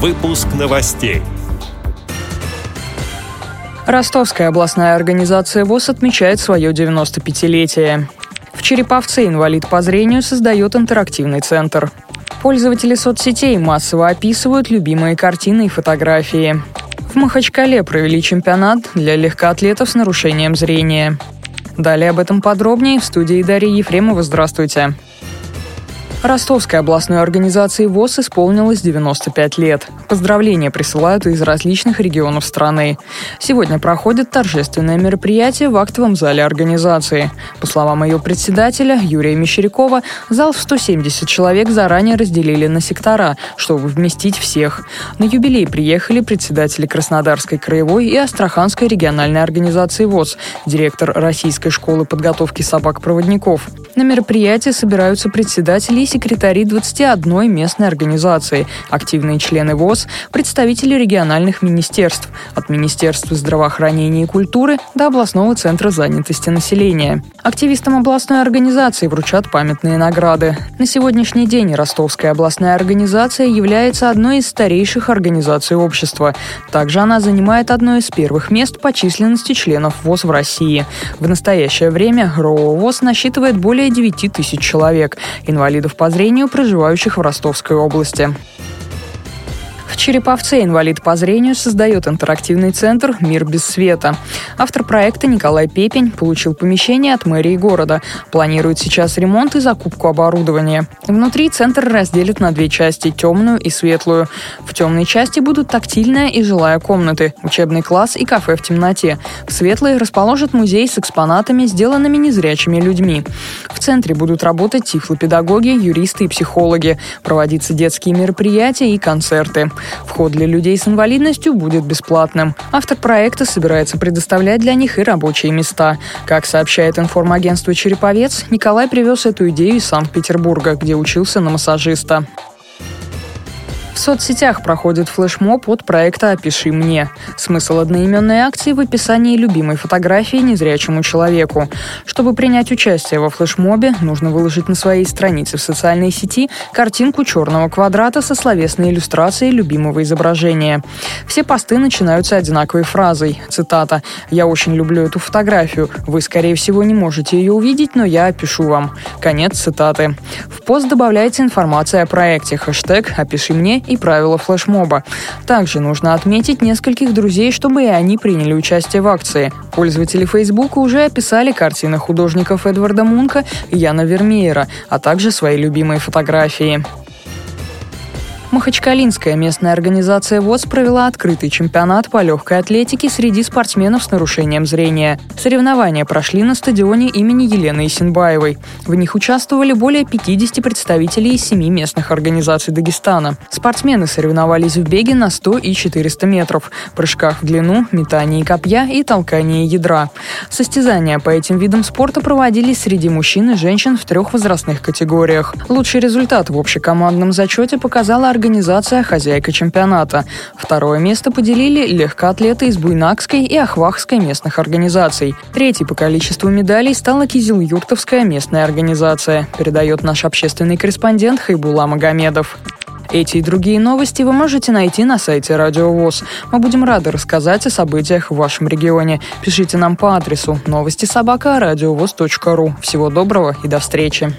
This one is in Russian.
Выпуск новостей. Ростовская областная организация ВОЗ отмечает свое 95-летие. В Череповце инвалид по зрению создает интерактивный центр. Пользователи соцсетей массово описывают любимые картины и фотографии. В Махачкале провели чемпионат для легкоатлетов с нарушением зрения. Далее об этом подробнее в студии Дарьи Ефремова. Здравствуйте. Ростовской областной организации ВОЗ исполнилось 95 лет. Поздравления присылают из различных регионов страны. Сегодня проходит торжественное мероприятие в актовом зале организации. По словам ее председателя Юрия Мещерякова, зал в 170 человек заранее разделили на сектора, чтобы вместить всех. На юбилей приехали председатели Краснодарской краевой и Астраханской региональной организации ВОЗ, директор Российской школы подготовки собак-проводников. На мероприятие собираются председатели и секретари 21 местной организации, активные члены ВОЗ, представители региональных министерств, от Министерства здравоохранения и культуры до областного центра занятости населения. Активистам областной организации вручат памятные награды. На сегодняшний день Ростовская областная организация является одной из старейших организаций общества. Также она занимает одно из первых мест по численности членов ВОЗ в России. В настоящее время РОО ВОЗ насчитывает более более 9 тысяч человек, инвалидов по зрению, проживающих в Ростовской области. Череповце инвалид по зрению создает интерактивный центр «Мир без света». Автор проекта Николай Пепень получил помещение от мэрии города. Планирует сейчас ремонт и закупку оборудования. Внутри центр разделит на две части – темную и светлую. В темной части будут тактильная и жилая комнаты, учебный класс и кафе в темноте. В светлой расположат музей с экспонатами, сделанными незрячими людьми. В центре будут работать тифлопедагоги, юристы и психологи, проводиться детские мероприятия и концерты. Вход для людей с инвалидностью будет бесплатным. Автор проекта собирается предоставлять для них и рабочие места. Как сообщает информагентство «Череповец», Николай привез эту идею из Санкт-Петербурга, где учился на массажиста. В соцсетях проходит флешмоб от проекта «Опиши мне». Смысл одноименной акции в описании любимой фотографии незрячему человеку. Чтобы принять участие во флешмобе, нужно выложить на своей странице в социальной сети картинку черного квадрата со словесной иллюстрацией любимого изображения. Все посты начинаются одинаковой фразой, цитата «Я очень люблю эту фотографию. Вы, скорее всего, не можете ее увидеть, но я опишу вам». Конец цитаты. В пост добавляется информация о проекте, хэштег «Опиши мне» и правила флешмоба. Также нужно отметить нескольких друзей, чтобы и они приняли участие в акции. Пользователи Фейсбука уже описали картины художников Эдварда Мунка и Яна Вермеера, а также свои любимые фотографии. Махачкалинская местная организация ВОЗ провела открытый чемпионат по легкой атлетике среди спортсменов с нарушением зрения. Соревнования прошли на стадионе имени Елены Исенбаевой. В них участвовали более 50 представителей из семи местных организаций Дагестана. Спортсмены соревновались в беге на 100 и 400 метров, прыжках в длину, метании копья и толкании ядра. Состязания по этим видам спорта проводились среди мужчин и женщин в трех возрастных категориях. Лучший результат в общекомандном зачете показала организация «Хозяйка чемпионата». Второе место поделили легкоатлеты из Буйнакской и Ахвахской местных организаций. Третий по количеству медалей стала Кизил-Юртовская местная организация, передает наш общественный корреспондент Хайбула Магомедов. Эти и другие новости вы можете найти на сайте Радио ВОЗ. Мы будем рады рассказать о событиях в вашем регионе. Пишите нам по адресу новости собака ру. Всего доброго и до встречи.